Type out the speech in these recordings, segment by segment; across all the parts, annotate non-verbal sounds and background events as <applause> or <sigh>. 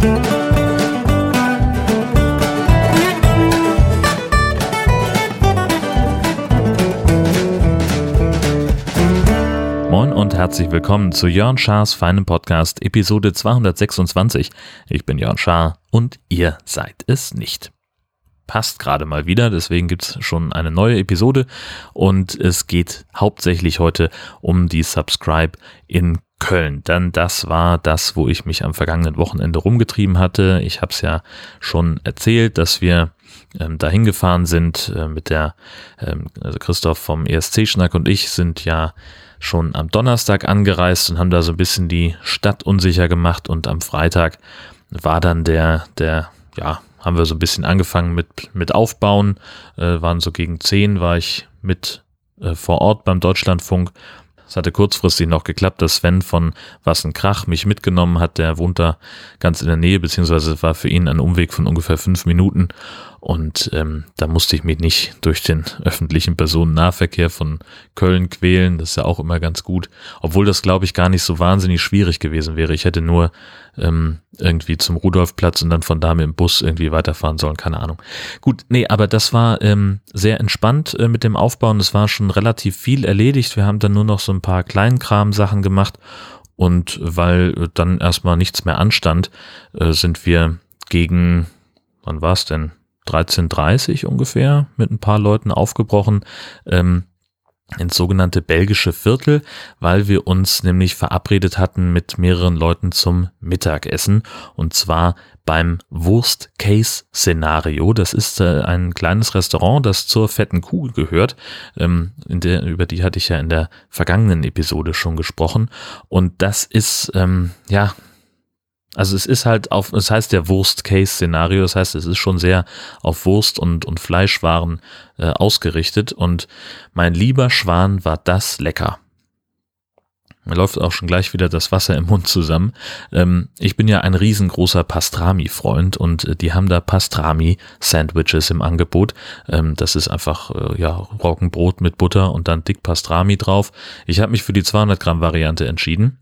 Moin und herzlich willkommen zu Jörn Schars feinem Podcast Episode 226. Ich bin Jörn Schaar und ihr seid es nicht passt gerade mal wieder, deswegen gibt es schon eine neue Episode und es geht hauptsächlich heute um die Subscribe in Köln. Denn das war das, wo ich mich am vergangenen Wochenende rumgetrieben hatte. Ich habe es ja schon erzählt, dass wir ähm, dahin gefahren sind äh, mit der, ähm, also Christoph vom ESC-Schnack und ich sind ja schon am Donnerstag angereist und haben da so ein bisschen die Stadt unsicher gemacht und am Freitag war dann der, der, ja, haben wir so ein bisschen angefangen mit, mit Aufbauen, äh, waren so gegen zehn, war ich mit äh, vor Ort beim Deutschlandfunk. Es hatte kurzfristig noch geklappt, dass Sven von Wassenkrach mich mitgenommen hat. Der wohnt da ganz in der Nähe, beziehungsweise war für ihn ein Umweg von ungefähr fünf Minuten. Und ähm, da musste ich mich nicht durch den öffentlichen Personennahverkehr von Köln quälen. Das ist ja auch immer ganz gut. Obwohl das, glaube ich, gar nicht so wahnsinnig schwierig gewesen wäre. Ich hätte nur ähm, irgendwie zum Rudolfplatz und dann von da mit dem Bus irgendwie weiterfahren sollen. Keine Ahnung. Gut, nee, aber das war ähm, sehr entspannt äh, mit dem Aufbauen. Es war schon relativ viel erledigt. Wir haben dann nur noch so ein paar Kleinkram-Sachen gemacht. Und weil äh, dann erstmal nichts mehr anstand, äh, sind wir gegen, wann war es denn? 13.30 ungefähr mit ein paar Leuten aufgebrochen ähm, ins sogenannte belgische Viertel, weil wir uns nämlich verabredet hatten mit mehreren Leuten zum Mittagessen und zwar beim Wurst-Case-Szenario. Das ist äh, ein kleines Restaurant, das zur fetten Kuh gehört. Ähm, der, über die hatte ich ja in der vergangenen Episode schon gesprochen. Und das ist, ähm, ja, also es ist halt auf, es heißt der Wurst-Case-Szenario, das heißt, es ist schon sehr auf Wurst und, und Fleischwaren äh, ausgerichtet und mein lieber Schwan war das lecker. Mir läuft auch schon gleich wieder das Wasser im Mund zusammen. Ähm, ich bin ja ein riesengroßer Pastrami-Freund und äh, die haben da Pastrami-Sandwiches im Angebot. Ähm, das ist einfach äh, ja Roggenbrot mit Butter und dann dick Pastrami drauf. Ich habe mich für die 200 Gramm Variante entschieden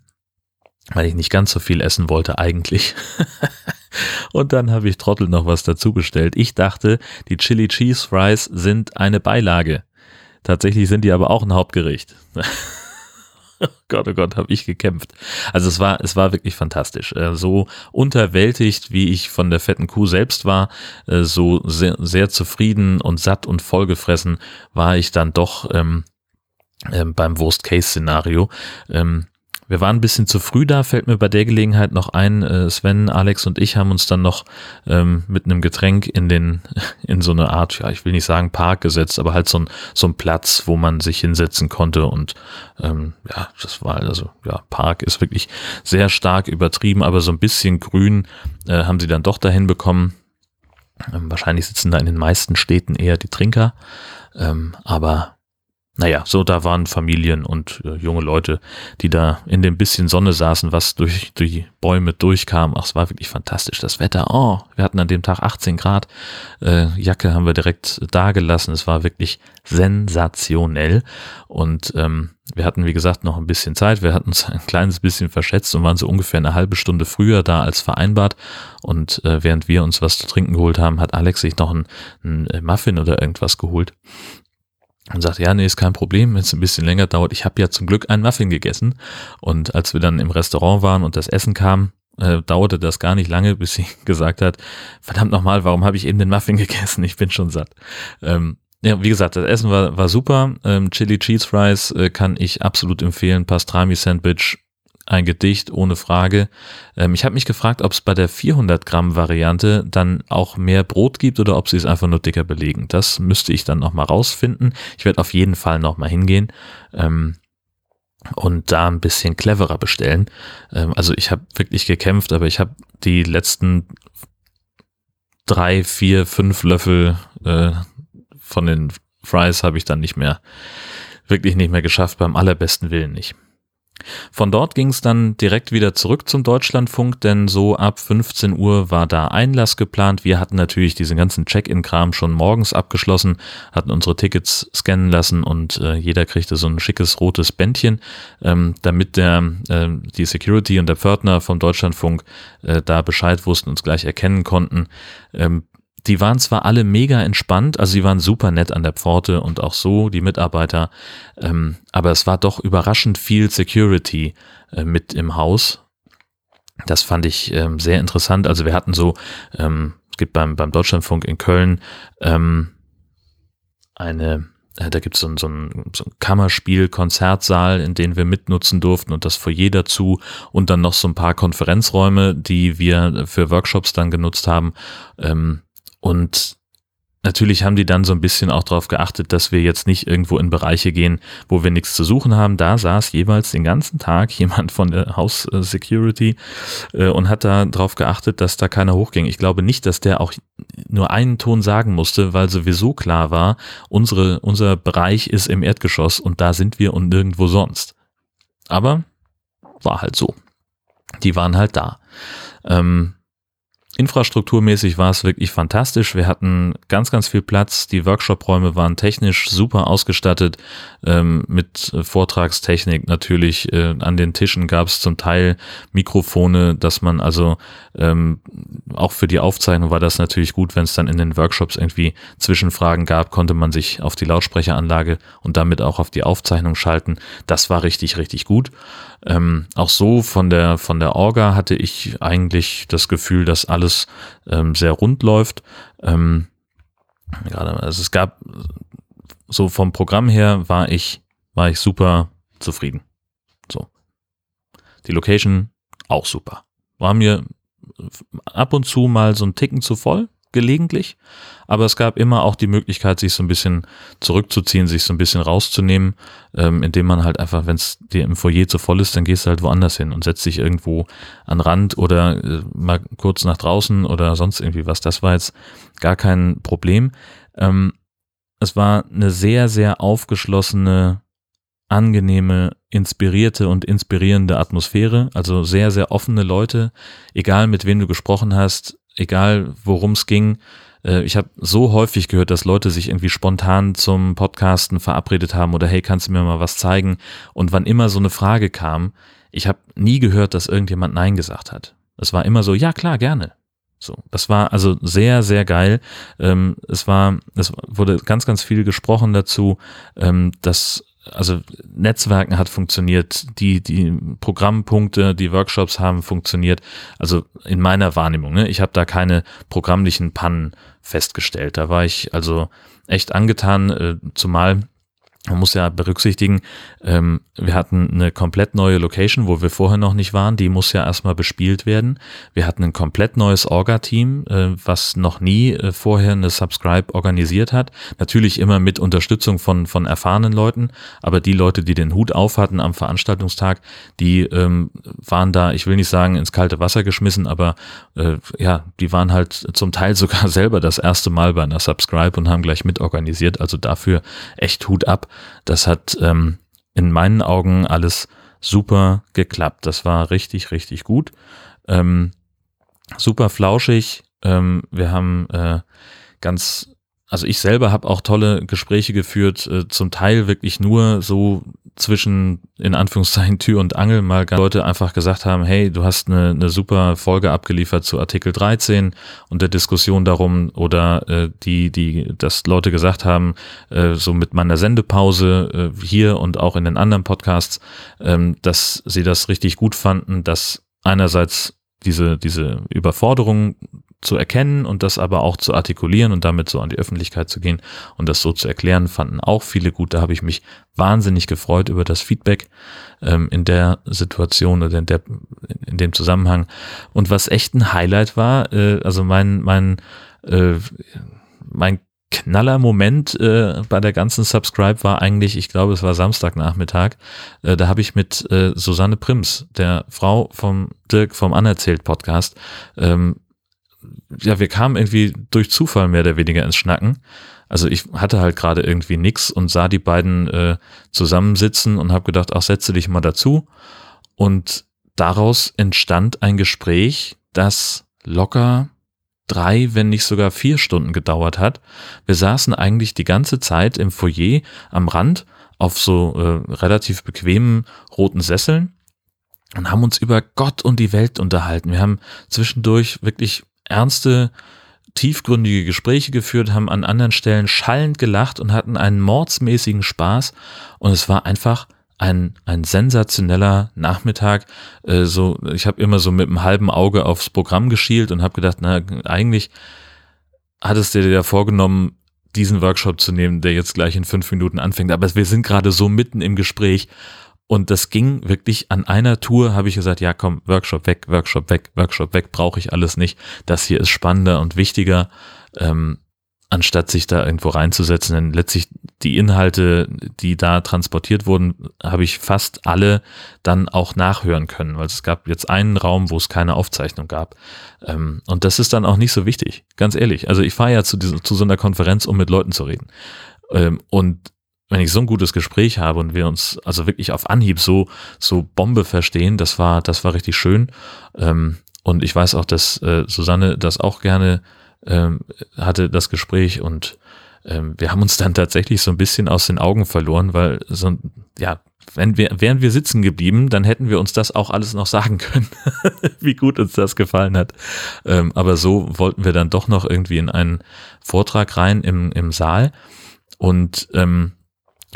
weil ich nicht ganz so viel essen wollte eigentlich. <laughs> Und dann habe ich Trottel noch was dazu bestellt. Ich dachte, die Chili Cheese Fries sind eine Beilage. Tatsächlich sind die aber auch ein Hauptgericht. <laughs> oh Gott, oh Gott, habe ich gekämpft. Also es war, es war wirklich fantastisch. Äh, so unterwältigt, wie ich von der fetten Kuh selbst war, äh, so sehr, sehr zufrieden und satt und vollgefressen war ich dann doch ähm, ähm, beim Worst-Case-Szenario. Ähm, wir waren ein bisschen zu früh da, fällt mir bei der Gelegenheit noch ein. Äh, Sven, Alex und ich haben uns dann noch ähm, mit einem Getränk in den, <laughs> in so eine Art, ja, ich will nicht sagen Park gesetzt, aber halt so ein, so ein Platz, wo man sich hinsetzen konnte und ähm, ja, das war also, ja, Park ist wirklich sehr stark übertrieben, aber so ein bisschen grün äh, haben sie dann doch dahin bekommen. Ähm, wahrscheinlich sitzen da in den meisten Städten eher die Trinker, ähm, aber naja, so da waren Familien und äh, junge Leute, die da in dem bisschen Sonne saßen, was durch, die Bäume durchkam. Ach, es war wirklich fantastisch. Das Wetter, oh, wir hatten an dem Tag 18 Grad. Äh, Jacke haben wir direkt da gelassen. Es war wirklich sensationell. Und ähm, wir hatten, wie gesagt, noch ein bisschen Zeit. Wir hatten uns ein kleines bisschen verschätzt und waren so ungefähr eine halbe Stunde früher da als vereinbart. Und äh, während wir uns was zu trinken geholt haben, hat Alex sich noch ein, ein Muffin oder irgendwas geholt und sagte, ja, nee, ist kein Problem, wenn es ein bisschen länger dauert. Ich habe ja zum Glück einen Muffin gegessen. Und als wir dann im Restaurant waren und das Essen kam, äh, dauerte das gar nicht lange, bis sie <laughs> gesagt hat, verdammt nochmal, warum habe ich eben den Muffin <laughs> gegessen? Ich bin schon satt. Ähm, ja, wie gesagt, das Essen war, war super. Ähm, Chili Cheese Fries äh, kann ich absolut empfehlen. Pastrami Sandwich ein Gedicht ohne Frage. Ähm, ich habe mich gefragt, ob es bei der 400 Gramm Variante dann auch mehr Brot gibt oder ob sie es einfach nur dicker belegen. Das müsste ich dann nochmal rausfinden. Ich werde auf jeden Fall nochmal hingehen. Ähm, und da ein bisschen cleverer bestellen. Ähm, also ich habe wirklich gekämpft, aber ich habe die letzten drei, vier, fünf Löffel äh, von den Fries habe ich dann nicht mehr, wirklich nicht mehr geschafft, beim allerbesten Willen nicht. Von dort ging es dann direkt wieder zurück zum Deutschlandfunk, denn so ab 15 Uhr war da Einlass geplant. Wir hatten natürlich diesen ganzen Check-in-Kram schon morgens abgeschlossen, hatten unsere Tickets scannen lassen und äh, jeder kriegte so ein schickes rotes Bändchen, ähm, damit der äh, die Security und der Pförtner vom Deutschlandfunk äh, da Bescheid wussten, uns gleich erkennen konnten. Ähm, die waren zwar alle mega entspannt, also sie waren super nett an der Pforte und auch so, die Mitarbeiter, ähm, aber es war doch überraschend viel Security äh, mit im Haus. Das fand ich ähm, sehr interessant. Also wir hatten so, ähm, es gibt beim, beim Deutschlandfunk in Köln ähm, eine, äh, da gibt es so, so ein, so ein Kammerspiel-Konzertsaal, in den wir mitnutzen durften und das Foyer dazu und dann noch so ein paar Konferenzräume, die wir für Workshops dann genutzt haben. Ähm, und natürlich haben die dann so ein bisschen auch darauf geachtet, dass wir jetzt nicht irgendwo in Bereiche gehen, wo wir nichts zu suchen haben. Da saß jeweils den ganzen Tag <laughs> jemand von der House Security äh, und hat da darauf geachtet, dass da keiner hochging. Ich glaube nicht, dass der auch nur einen Ton sagen musste, weil sowieso klar war, unsere, unser Bereich ist im Erdgeschoss und da sind wir und nirgendwo sonst. Aber war halt so. Die waren halt da. Ähm, Infrastrukturmäßig war es wirklich fantastisch. Wir hatten ganz, ganz viel Platz. Die Workshop-Räume waren technisch super ausgestattet ähm, mit Vortragstechnik natürlich. Äh, an den Tischen gab es zum Teil Mikrofone, dass man also ähm, auch für die Aufzeichnung war das natürlich gut, wenn es dann in den Workshops irgendwie Zwischenfragen gab, konnte man sich auf die Lautsprecheranlage und damit auch auf die Aufzeichnung schalten. Das war richtig, richtig gut. Ähm, auch so von der, von der Orga hatte ich eigentlich das Gefühl, dass alles ähm, sehr rund läuft. Ähm, gerade, also es gab so vom Programm her war ich, war ich super zufrieden. So. Die Location auch super. War mir ab und zu mal so ein Ticken zu voll, gelegentlich, aber es gab immer auch die Möglichkeit, sich so ein bisschen zurückzuziehen, sich so ein bisschen rauszunehmen, ähm, indem man halt einfach, wenn es dir im Foyer zu voll ist, dann gehst du halt woanders hin und setzt dich irgendwo an Rand oder äh, mal kurz nach draußen oder sonst irgendwie was. Das war jetzt gar kein Problem. Ähm, es war eine sehr, sehr aufgeschlossene, angenehme, inspirierte und inspirierende Atmosphäre, also sehr, sehr offene Leute, egal mit wem du gesprochen hast, egal worum es ging. Äh, ich habe so häufig gehört, dass Leute sich irgendwie spontan zum Podcasten verabredet haben oder hey, kannst du mir mal was zeigen? Und wann immer so eine Frage kam, ich habe nie gehört, dass irgendjemand Nein gesagt hat. Es war immer so, ja klar, gerne. So, das war also sehr, sehr geil. Ähm, es war, es wurde ganz, ganz viel gesprochen dazu, ähm, dass also Netzwerken hat funktioniert, die, die Programmpunkte, die Workshops haben funktioniert. Also in meiner Wahrnehmung, ne? ich habe da keine programmlichen Pannen festgestellt. Da war ich also echt angetan, äh, zumal man muss ja berücksichtigen, ähm, wir hatten eine komplett neue Location, wo wir vorher noch nicht waren. Die muss ja erstmal bespielt werden. Wir hatten ein komplett neues Orga-Team, äh, was noch nie äh, vorher eine Subscribe organisiert hat. Natürlich immer mit Unterstützung von, von erfahrenen Leuten, aber die Leute, die den Hut auf hatten am Veranstaltungstag, die ähm, waren da, ich will nicht sagen, ins kalte Wasser geschmissen, aber äh, ja, die waren halt zum Teil sogar <laughs> selber das erste Mal bei einer Subscribe und haben gleich mitorganisiert. Also dafür echt Hut ab. Das hat ähm, in meinen Augen alles super geklappt. Das war richtig, richtig gut. Ähm, super flauschig. Ähm, wir haben äh, ganz also ich selber habe auch tolle Gespräche geführt, äh, zum Teil wirklich nur so zwischen, in Anführungszeichen, Tür und Angel mal Leute einfach gesagt haben, hey, du hast eine, eine super Folge abgeliefert zu Artikel 13 und der Diskussion darum oder äh, die, die, dass Leute gesagt haben, äh, so mit meiner Sendepause äh, hier und auch in den anderen Podcasts, ähm, dass sie das richtig gut fanden, dass einerseits diese, diese Überforderung zu erkennen und das aber auch zu artikulieren und damit so an die Öffentlichkeit zu gehen und das so zu erklären, fanden auch viele gut. Da habe ich mich wahnsinnig gefreut über das Feedback ähm, in der Situation oder in, der, in dem Zusammenhang. Und was echt ein Highlight war, äh, also mein, mein, äh, mein Knaller-Moment äh, bei der ganzen Subscribe war eigentlich, ich glaube, es war Samstagnachmittag, äh, da habe ich mit äh, Susanne Prims, der Frau vom Dirk vom Anerzählt Podcast, ähm, ja, wir kamen irgendwie durch Zufall mehr oder weniger ins Schnacken. Also ich hatte halt gerade irgendwie nix und sah die beiden äh, zusammensitzen und habe gedacht, ach, setze dich mal dazu. Und daraus entstand ein Gespräch, das locker drei, wenn nicht sogar vier Stunden gedauert hat. Wir saßen eigentlich die ganze Zeit im Foyer am Rand auf so äh, relativ bequemen roten Sesseln und haben uns über Gott und die Welt unterhalten. Wir haben zwischendurch wirklich ernste, tiefgründige Gespräche geführt, haben an anderen Stellen schallend gelacht und hatten einen mordsmäßigen Spaß. Und es war einfach ein, ein sensationeller Nachmittag. Äh, so, ich habe immer so mit einem halben Auge aufs Programm geschielt und habe gedacht, na, eigentlich hattest du dir ja vorgenommen, diesen Workshop zu nehmen, der jetzt gleich in fünf Minuten anfängt. Aber wir sind gerade so mitten im Gespräch und das ging wirklich an einer Tour, habe ich gesagt, ja komm, Workshop weg, Workshop weg, Workshop weg, brauche ich alles nicht. Das hier ist spannender und wichtiger, ähm, anstatt sich da irgendwo reinzusetzen. Denn letztlich die Inhalte, die da transportiert wurden, habe ich fast alle dann auch nachhören können, weil es gab jetzt einen Raum, wo es keine Aufzeichnung gab. Ähm, und das ist dann auch nicht so wichtig, ganz ehrlich. Also ich fahre ja zu, zu so einer Konferenz, um mit Leuten zu reden. Ähm, und wenn ich so ein gutes Gespräch habe und wir uns also wirklich auf Anhieb so, so Bombe verstehen, das war, das war richtig schön. Ähm, und ich weiß auch, dass äh, Susanne das auch gerne ähm, hatte, das Gespräch und ähm, wir haben uns dann tatsächlich so ein bisschen aus den Augen verloren, weil so, ja, wenn wir, wären wir sitzen geblieben, dann hätten wir uns das auch alles noch sagen <laughs> können, wie gut uns das gefallen hat. Ähm, aber so wollten wir dann doch noch irgendwie in einen Vortrag rein im, im Saal und ähm,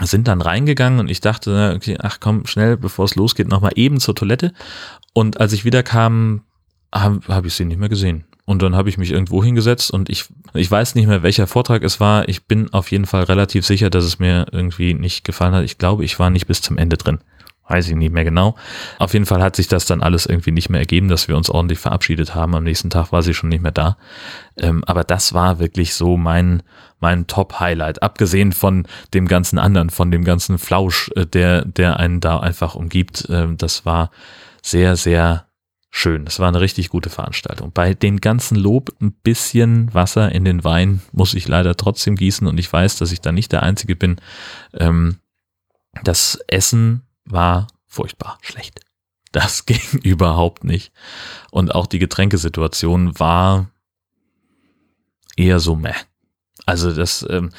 sind dann reingegangen und ich dachte, okay, ach komm, schnell, bevor es losgeht, nochmal eben zur Toilette. Und als ich wieder kam, habe hab ich sie nicht mehr gesehen. Und dann habe ich mich irgendwo hingesetzt und ich, ich weiß nicht mehr, welcher Vortrag es war. Ich bin auf jeden Fall relativ sicher, dass es mir irgendwie nicht gefallen hat. Ich glaube, ich war nicht bis zum Ende drin weiß ich nicht mehr genau. Auf jeden Fall hat sich das dann alles irgendwie nicht mehr ergeben, dass wir uns ordentlich verabschiedet haben. Am nächsten Tag war sie schon nicht mehr da. Ähm, aber das war wirklich so mein, mein Top-Highlight. Abgesehen von dem ganzen anderen, von dem ganzen Flausch, äh, der, der einen da einfach umgibt. Ähm, das war sehr, sehr schön. Das war eine richtig gute Veranstaltung. Bei dem ganzen Lob ein bisschen Wasser in den Wein muss ich leider trotzdem gießen und ich weiß, dass ich da nicht der Einzige bin. Ähm, das Essen war furchtbar schlecht. Das <laughs> ging überhaupt nicht. Und auch die Getränkesituation war eher so meh. Also das, ähm,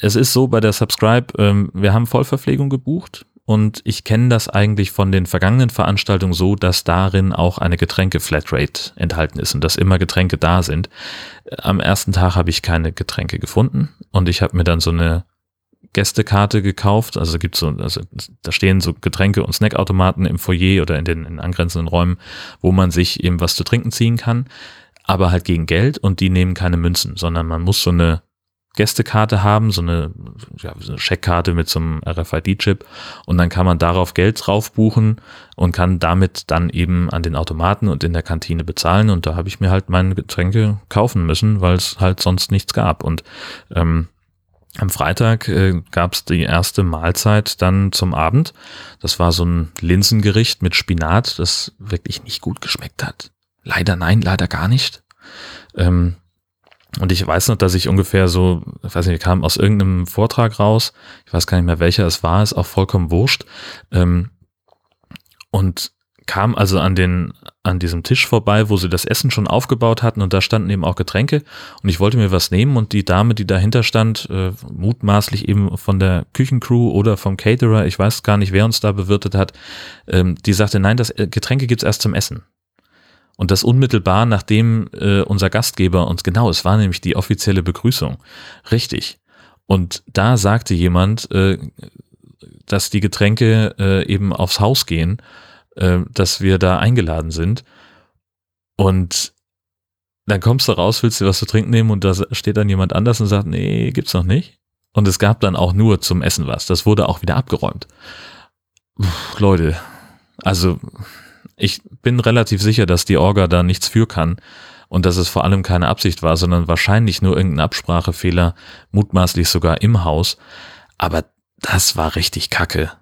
es ist so bei der Subscribe, ähm, wir haben Vollverpflegung gebucht und ich kenne das eigentlich von den vergangenen Veranstaltungen so, dass darin auch eine Getränke-Flatrate enthalten ist und dass immer Getränke da sind. Am ersten Tag habe ich keine Getränke gefunden und ich habe mir dann so eine Gästekarte gekauft. Also gibt so, also da stehen so Getränke und Snackautomaten im Foyer oder in den in angrenzenden Räumen, wo man sich eben was zu trinken ziehen kann, aber halt gegen Geld und die nehmen keine Münzen, sondern man muss so eine Gästekarte haben, so eine, ja, so eine Scheckkarte mit so einem RFID-Chip und dann kann man darauf Geld drauf buchen und kann damit dann eben an den Automaten und in der Kantine bezahlen und da habe ich mir halt meine Getränke kaufen müssen, weil es halt sonst nichts gab und ähm, am Freitag äh, gab es die erste Mahlzeit dann zum Abend. Das war so ein Linsengericht mit Spinat, das wirklich nicht gut geschmeckt hat. Leider nein, leider gar nicht. Ähm, und ich weiß noch, dass ich ungefähr so, ich weiß nicht, kam aus irgendeinem Vortrag raus, ich weiß gar nicht mehr welcher es war, ist auch vollkommen wurscht. Ähm, und kam also an den an diesem Tisch vorbei, wo sie das Essen schon aufgebaut hatten. Und da standen eben auch Getränke. Und ich wollte mir was nehmen. Und die Dame, die dahinter stand, äh, mutmaßlich eben von der Küchencrew oder vom Caterer, ich weiß gar nicht, wer uns da bewirtet hat, ähm, die sagte, nein, das äh, Getränke gibt's erst zum Essen. Und das unmittelbar, nachdem äh, unser Gastgeber uns, genau, es war nämlich die offizielle Begrüßung. Richtig. Und da sagte jemand, äh, dass die Getränke äh, eben aufs Haus gehen äh, dass wir da eingeladen sind. Und dann kommst du raus, willst du was zu trinken nehmen und da steht dann jemand anders und sagt, nee, gibt's noch nicht. Und es gab dann auch nur zum Essen was. Das wurde auch wieder abgeräumt. Puh, Leute, also ich bin relativ sicher, dass die Orga da nichts für kann und dass es vor allem keine Absicht war, sondern wahrscheinlich nur irgendein Absprachefehler, mutmaßlich sogar im Haus. Aber das war richtig kacke.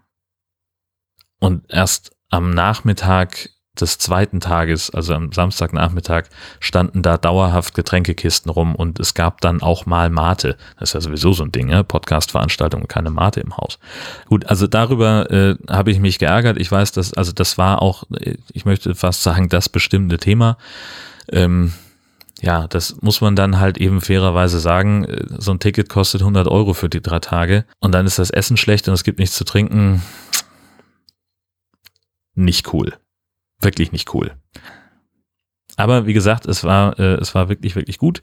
Und erst am Nachmittag des zweiten Tages, also am Samstagnachmittag, standen da dauerhaft Getränkekisten rum und es gab dann auch mal Mate. Das ist ja sowieso so ein Ding, ne? Podcast-Veranstaltungen, keine Mate im Haus. Gut, also darüber äh, habe ich mich geärgert. Ich weiß, dass, also das war auch, äh, ich möchte fast sagen, das bestimmte Thema. Ähm, ja, das muss man dann halt eben fairerweise sagen. Äh, so ein Ticket kostet 100 Euro für die drei Tage und dann ist das Essen schlecht und es gibt nichts zu trinken. Nicht cool wirklich nicht cool. Aber wie gesagt, es war, äh, es war wirklich, wirklich gut.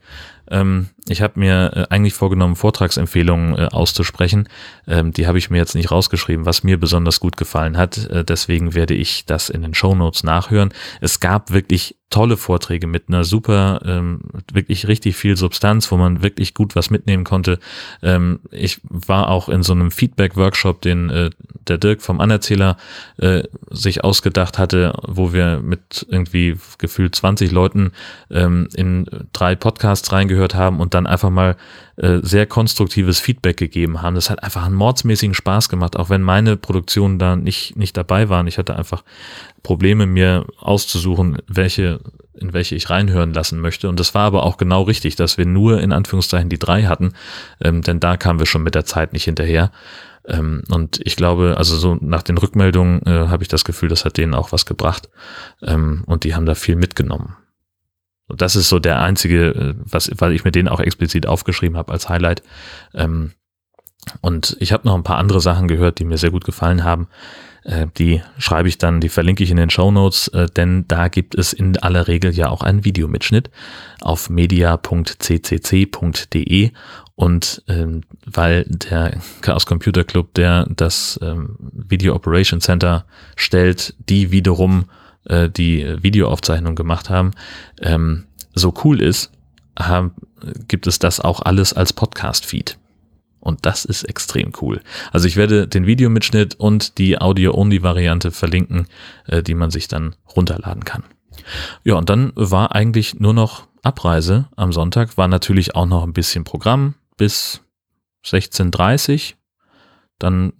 Ähm, ich habe mir äh, eigentlich vorgenommen, Vortragsempfehlungen äh, auszusprechen. Ähm, die habe ich mir jetzt nicht rausgeschrieben, was mir besonders gut gefallen hat. Äh, deswegen werde ich das in den Show Notes nachhören. Es gab wirklich tolle Vorträge mit einer super, ähm, wirklich richtig viel Substanz, wo man wirklich gut was mitnehmen konnte. Ähm, ich war auch in so einem Feedback-Workshop, den äh, der Dirk vom Anerzähler äh, sich ausgedacht hatte, wo wir mit irgendwie gefühlt 20 Leuten ähm, in drei Podcasts reingehört haben und dann einfach mal äh, sehr konstruktives Feedback gegeben haben. Das hat einfach einen mordsmäßigen Spaß gemacht, auch wenn meine Produktionen da nicht, nicht dabei waren. Ich hatte einfach Probleme, mir auszusuchen, welche, in welche ich reinhören lassen möchte. Und das war aber auch genau richtig, dass wir nur in Anführungszeichen die drei hatten, ähm, denn da kamen wir schon mit der Zeit nicht hinterher. Ähm, und ich glaube, also so nach den Rückmeldungen äh, habe ich das Gefühl, das hat denen auch was gebracht. Ähm, und die haben da viel mitgenommen. Und das ist so der einzige, äh, was, weil ich mir den auch explizit aufgeschrieben habe als Highlight. Ähm, und ich habe noch ein paar andere Sachen gehört, die mir sehr gut gefallen haben. Äh, die schreibe ich dann, die verlinke ich in den Show Notes, äh, denn da gibt es in aller Regel ja auch einen Videomitschnitt auf media.ccc.de und ähm, weil der Chaos Computer Club, der das ähm, Video Operation Center stellt, die wiederum äh, die Videoaufzeichnung gemacht haben, ähm, so cool ist, haben, gibt es das auch alles als Podcast-Feed. Und das ist extrem cool. Also ich werde den Videomitschnitt und die Audio-Only-Variante verlinken, äh, die man sich dann runterladen kann. Ja, und dann war eigentlich nur noch Abreise am Sonntag, war natürlich auch noch ein bisschen Programm bis 16.30 Dann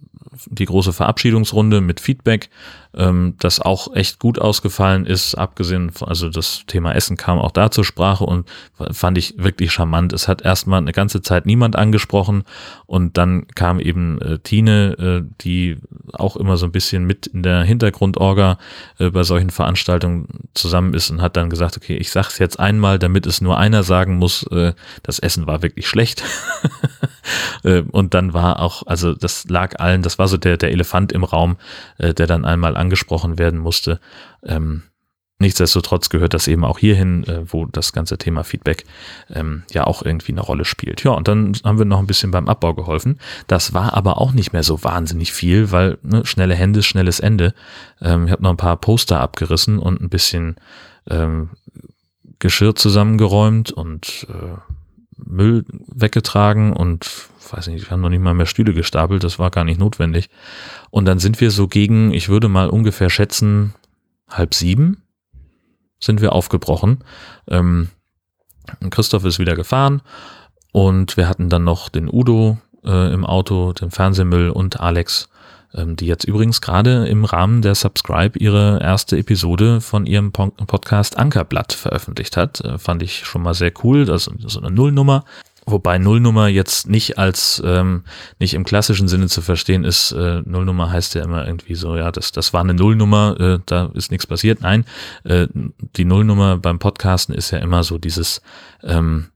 die große Verabschiedungsrunde mit Feedback, ähm, das auch echt gut ausgefallen ist, abgesehen, von, also das Thema Essen kam auch da zur Sprache und fand ich wirklich charmant. Es hat erstmal eine ganze Zeit niemand angesprochen und dann kam eben äh, Tine, äh, die auch immer so ein bisschen mit in der Hintergrundorga äh, bei solchen Veranstaltungen zusammen ist und hat dann gesagt, okay, ich sag's jetzt einmal, damit es nur einer sagen muss, äh, das Essen war wirklich schlecht. <laughs> Äh, und dann war auch, also das lag allen, das war so der, der Elefant im Raum, äh, der dann einmal angesprochen werden musste. Ähm, nichtsdestotrotz gehört das eben auch hierhin, äh, wo das ganze Thema Feedback ähm, ja auch irgendwie eine Rolle spielt. Ja, und dann haben wir noch ein bisschen beim Abbau geholfen. Das war aber auch nicht mehr so wahnsinnig viel, weil ne, schnelle Hände, schnelles Ende. Ähm, ich habe noch ein paar Poster abgerissen und ein bisschen ähm, Geschirr zusammengeräumt und äh, Müll weggetragen und weiß nicht, wir haben noch nicht mal mehr Stühle gestapelt, das war gar nicht notwendig. Und dann sind wir so gegen, ich würde mal ungefähr schätzen, halb sieben sind wir aufgebrochen. Ähm, Christoph ist wieder gefahren und wir hatten dann noch den Udo äh, im Auto, den Fernsehmüll und Alex ähm, die jetzt übrigens gerade im Rahmen der Subscribe ihre erste Episode von ihrem Podcast Ankerblatt veröffentlicht hat. Äh, fand ich schon mal sehr cool. Das ist so eine Nullnummer. Wobei Nullnummer jetzt nicht als, ähm, nicht im klassischen Sinne zu verstehen ist, äh, Nullnummer heißt ja immer irgendwie so, ja, das, das war eine Nullnummer, äh, da ist nichts passiert. Nein, äh, die Nullnummer beim Podcasten ist ja immer so dieses, ähm,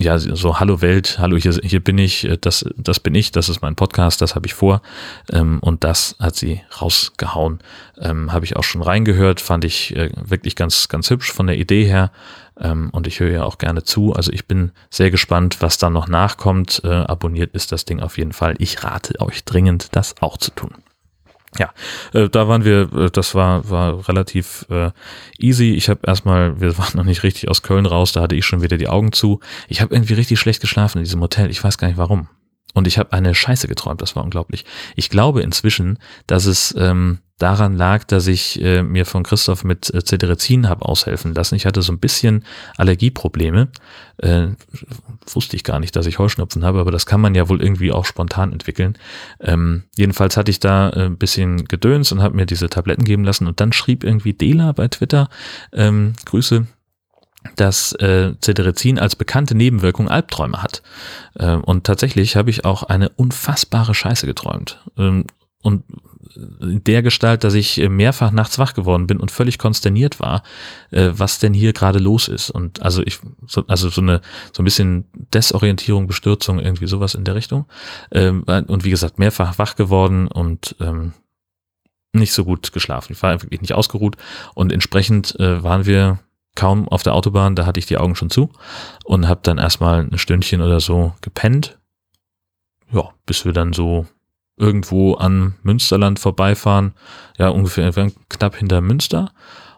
ja, so Hallo Welt, hallo, hier, hier bin ich, äh, das, das bin ich, das ist mein Podcast, das habe ich vor. Ähm, und das hat sie rausgehauen. Ähm, habe ich auch schon reingehört, fand ich äh, wirklich ganz, ganz hübsch von der Idee her. Ähm, und ich höre ja auch gerne zu. Also ich bin sehr gespannt, was da noch nachkommt. Äh, abonniert ist das Ding auf jeden Fall. Ich rate euch dringend, das auch zu tun ja, äh, da waren wir, äh, das war, war relativ äh, easy. Ich habe erstmal, wir waren noch nicht richtig aus Köln raus, da hatte ich schon wieder die Augen zu. Ich habe irgendwie richtig schlecht geschlafen in diesem Hotel, ich weiß gar nicht warum. Und ich habe eine Scheiße geträumt, das war unglaublich. Ich glaube inzwischen, dass es ähm, daran lag, dass ich äh, mir von Christoph mit äh, Cetirizin habe aushelfen lassen. Ich hatte so ein bisschen Allergieprobleme. Äh, wusste ich gar nicht, dass ich Heuschnupfen habe, aber das kann man ja wohl irgendwie auch spontan entwickeln. Ähm, jedenfalls hatte ich da äh, ein bisschen Gedöns und habe mir diese Tabletten geben lassen und dann schrieb irgendwie Dela bei Twitter, ähm, Grüße, dass äh, Cetirizin als bekannte Nebenwirkung Albträume hat. Äh, und tatsächlich habe ich auch eine unfassbare Scheiße geträumt. Ähm, und in der Gestalt, dass ich mehrfach nachts wach geworden bin und völlig konsterniert war, äh, was denn hier gerade los ist. Und also ich, so, also so eine, so ein bisschen Desorientierung, Bestürzung, irgendwie sowas in der Richtung. Ähm, und wie gesagt, mehrfach wach geworden und ähm, nicht so gut geschlafen. Ich war wirklich nicht ausgeruht und entsprechend äh, waren wir kaum auf der Autobahn, da hatte ich die Augen schon zu und habe dann erstmal ein Stündchen oder so gepennt. Ja, bis wir dann so irgendwo an Münsterland vorbeifahren, ja ungefähr knapp hinter Münster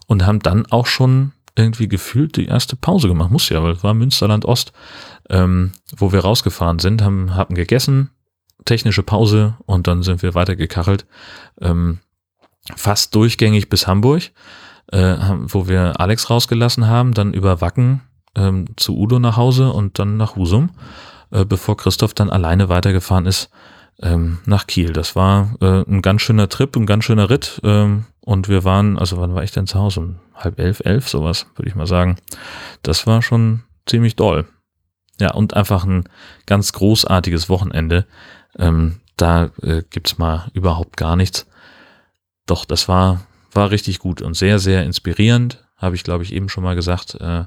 und haben dann auch schon irgendwie gefühlt die erste Pause gemacht. Muss ja, weil es war Münsterland Ost, ähm, wo wir rausgefahren sind, haben, haben gegessen, technische Pause und dann sind wir weitergekachelt, ähm, fast durchgängig bis Hamburg äh, wo wir Alex rausgelassen haben, dann über Wacken ähm, zu Udo nach Hause und dann nach Husum, äh, bevor Christoph dann alleine weitergefahren ist ähm, nach Kiel. Das war äh, ein ganz schöner Trip, ein ganz schöner Ritt ähm, und wir waren, also wann war ich denn zu Hause? Um halb elf, elf, sowas, würde ich mal sagen. Das war schon ziemlich doll. Ja, und einfach ein ganz großartiges Wochenende. Ähm, da äh, gibt's mal überhaupt gar nichts. Doch, das war war richtig gut und sehr, sehr inspirierend. Habe ich, glaube ich, eben schon mal gesagt. Äh,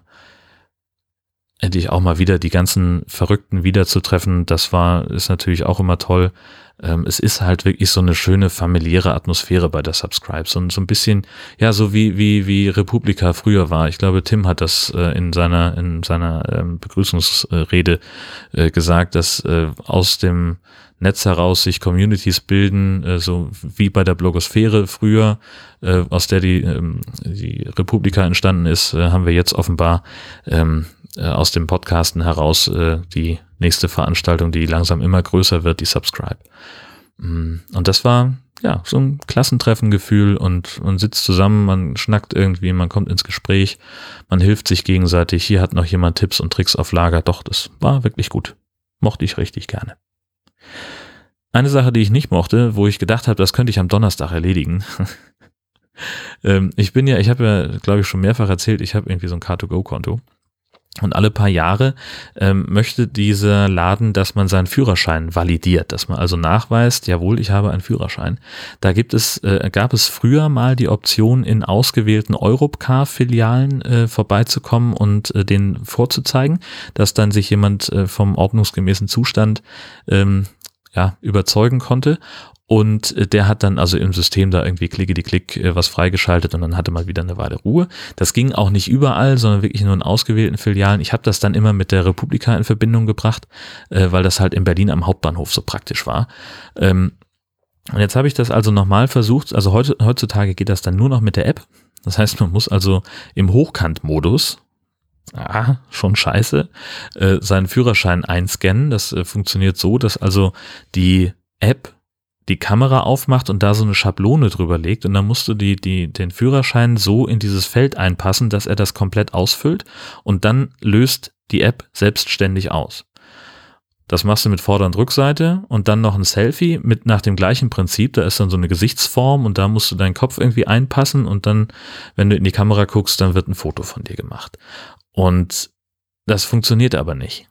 endlich auch mal wieder die ganzen Verrückten wiederzutreffen, das war, ist natürlich auch immer toll. Ähm, es ist halt wirklich so eine schöne familiäre Atmosphäre bei der Subscribe. So, so ein bisschen, ja, so wie, wie, wie Republika früher war. Ich glaube, Tim hat das äh, in seiner, in seiner ähm, Begrüßungsrede äh, gesagt, dass äh, aus dem Netz heraus sich Communities bilden, äh, so wie bei der Blogosphäre früher, äh, aus der die, ähm, die Republika entstanden ist, äh, haben wir jetzt offenbar ähm, äh, aus dem Podcasten heraus äh, die nächste Veranstaltung, die langsam immer größer wird, die Subscribe. Mm, und das war ja so ein Klassentreffengefühl und man sitzt zusammen, man schnackt irgendwie, man kommt ins Gespräch, man hilft sich gegenseitig. Hier hat noch jemand Tipps und Tricks auf Lager. Doch, das war wirklich gut. Mochte ich richtig gerne. Eine Sache, die ich nicht mochte, wo ich gedacht habe, das könnte ich am Donnerstag erledigen. <laughs> ähm, ich bin ja, ich habe ja, glaube ich, schon mehrfach erzählt, ich habe irgendwie so ein Car2Go-Konto. Und alle paar Jahre ähm, möchte dieser Laden, dass man seinen Führerschein validiert, dass man also nachweist, jawohl, ich habe einen Führerschein. Da gibt es, äh, gab es früher mal die Option, in ausgewählten Europcar-Filialen äh, vorbeizukommen und äh, den vorzuzeigen, dass dann sich jemand äh, vom ordnungsgemäßen Zustand ähm, ja, überzeugen konnte. Und äh, der hat dann also im System da irgendwie klicke die Klick äh, was freigeschaltet und dann hatte mal wieder eine Weile Ruhe. Das ging auch nicht überall, sondern wirklich nur in ausgewählten Filialen. Ich habe das dann immer mit der Republika in Verbindung gebracht, äh, weil das halt in Berlin am Hauptbahnhof so praktisch war. Ähm, und jetzt habe ich das also nochmal versucht. Also heutzutage geht das dann nur noch mit der App. Das heißt, man muss also im Hochkant-Modus, ah, schon scheiße, äh, seinen Führerschein einscannen. Das äh, funktioniert so, dass also die App die Kamera aufmacht und da so eine Schablone drüber legt und dann musst du die, die, den Führerschein so in dieses Feld einpassen, dass er das komplett ausfüllt und dann löst die App selbstständig aus. Das machst du mit Vorder- und Rückseite und dann noch ein Selfie mit nach dem gleichen Prinzip. Da ist dann so eine Gesichtsform und da musst du deinen Kopf irgendwie einpassen und dann, wenn du in die Kamera guckst, dann wird ein Foto von dir gemacht. Und das funktioniert aber nicht.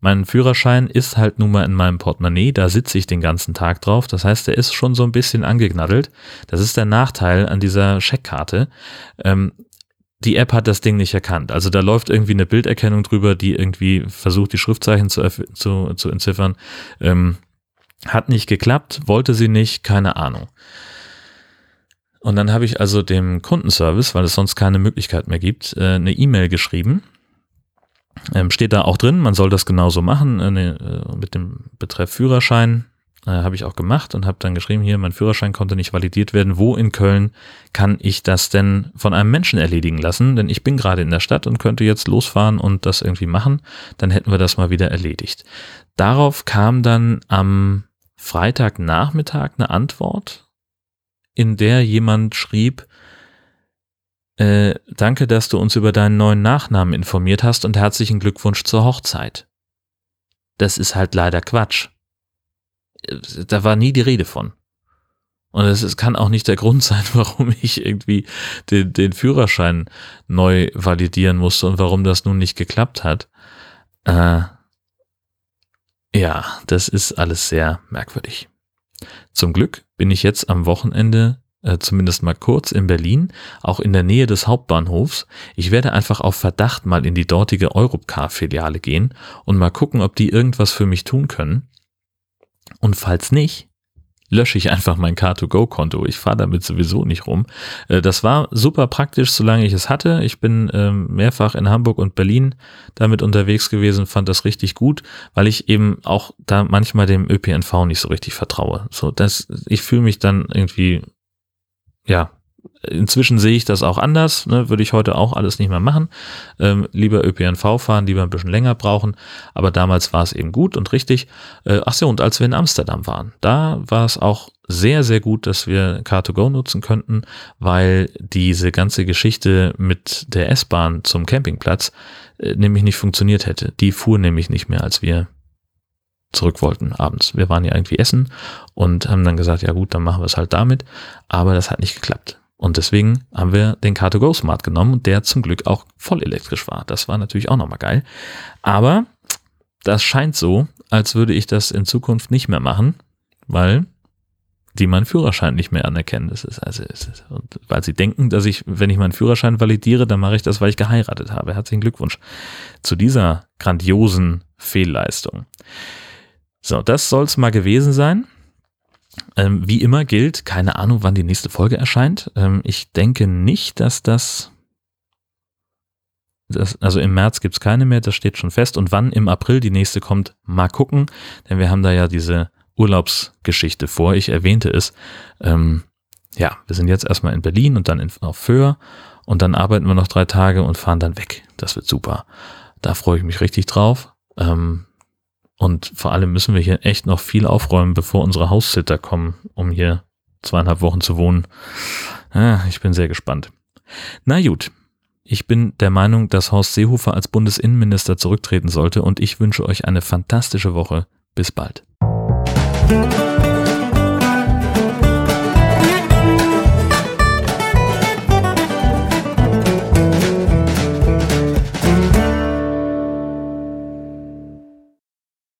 Mein Führerschein ist halt nun mal in meinem Portemonnaie, da sitze ich den ganzen Tag drauf. Das heißt, der ist schon so ein bisschen angeknaddelt. Das ist der Nachteil an dieser Scheckkarte. Ähm, die App hat das Ding nicht erkannt. Also da läuft irgendwie eine Bilderkennung drüber, die irgendwie versucht, die Schriftzeichen zu, zu, zu entziffern. Ähm, hat nicht geklappt, wollte sie nicht, keine Ahnung. Und dann habe ich also dem Kundenservice, weil es sonst keine Möglichkeit mehr gibt, äh, eine E-Mail geschrieben ähm, steht da auch drin, man soll das genauso machen, äh, ne, äh, mit dem Betreff Führerschein. äh, habe ich auch gemacht und habe dann geschrieben, hier, mein Führerschein konnte nicht validiert werden. Wo in Köln kann ich das denn von einem Menschen erledigen lassen? Denn ich bin gerade in der Stadt und könnte jetzt losfahren und das irgendwie machen. Dann hätten wir das mal wieder erledigt. Darauf kam dann am Freitagnachmittag eine Antwort, in der jemand schrieb, äh, danke, dass du uns über deinen neuen Nachnamen informiert hast und herzlichen Glückwunsch zur Hochzeit. Das ist halt leider Quatsch da war nie die Rede von. Und es kann auch nicht der <laughs> Grund sein, warum ich irgendwie den, den Führerschein neu validieren musste und warum das nun nicht geklappt hat. Äh, ja, das ist alles sehr merkwürdig. Zum Glück bin ich jetzt am Wochenende äh, zumindest mal kurz in Berlin, auch in der Nähe des Hauptbahnhofs. Ich werde einfach auf Verdacht mal in die dortige Europcar-Filiale gehen und mal gucken, ob die irgendwas für mich tun können. Und falls nicht, lösche ich einfach mein Car2Go-Konto. Ich fahre damit sowieso nicht rum. Äh, das war super praktisch, solange ich es hatte. Ich bin ähm, mehrfach in Hamburg und Berlin damit unterwegs gewesen, fand das richtig gut, weil ich eben auch da manchmal dem ÖPNV nicht so richtig vertraue. So, das, ich fühle mich dann irgendwie, ja, Inzwischen sehe ich das auch anders, ne, würde ich heute auch alles nicht mehr machen. Ähm, lieber ÖPNV fahren, lieber ein bisschen länger brauchen. Aber damals war es eben gut und richtig. Äh, ach so, und als wir in Amsterdam waren, da war es auch sehr, sehr gut, dass wir Car2Go nutzen könnten, weil diese ganze Geschichte mit der S-Bahn zum Campingplatz äh, nämlich nicht funktioniert hätte. Die fuhr nämlich nicht mehr, als wir zurück wollten abends. Wir waren ja irgendwie essen und haben dann gesagt, ja gut, dann machen wir es halt damit. Aber das hat nicht geklappt. Und deswegen haben wir den Car2Go Smart genommen, der zum Glück auch voll elektrisch war. Das war natürlich auch nochmal geil. Aber das scheint so, als würde ich das in Zukunft nicht mehr machen, weil die meinen Führerschein nicht mehr anerkennen. Das ist also, ist, und weil sie denken, dass ich, wenn ich meinen Führerschein validiere, dann mache ich das, weil ich geheiratet habe. Herzlichen Glückwunsch zu dieser grandiosen Fehlleistung. So, das soll es mal gewesen sein. Ähm, wie immer gilt, keine Ahnung, wann die nächste Folge erscheint. Ähm, ich denke nicht, dass das, das also im März gibt es keine mehr, das steht schon fest. Und wann im April die nächste kommt, mal gucken, denn wir haben da ja diese Urlaubsgeschichte vor. Ich erwähnte es. Ähm, ja, wir sind jetzt erstmal in Berlin und dann in, auf Föhr und dann arbeiten wir noch drei Tage und fahren dann weg. Das wird super. Da freue ich mich richtig drauf. Ähm, und vor allem müssen wir hier echt noch viel aufräumen, bevor unsere Haussitter kommen, um hier zweieinhalb Wochen zu wohnen. Ah, ich bin sehr gespannt. Na gut, ich bin der Meinung, dass Horst Seehofer als Bundesinnenminister zurücktreten sollte und ich wünsche euch eine fantastische Woche. Bis bald.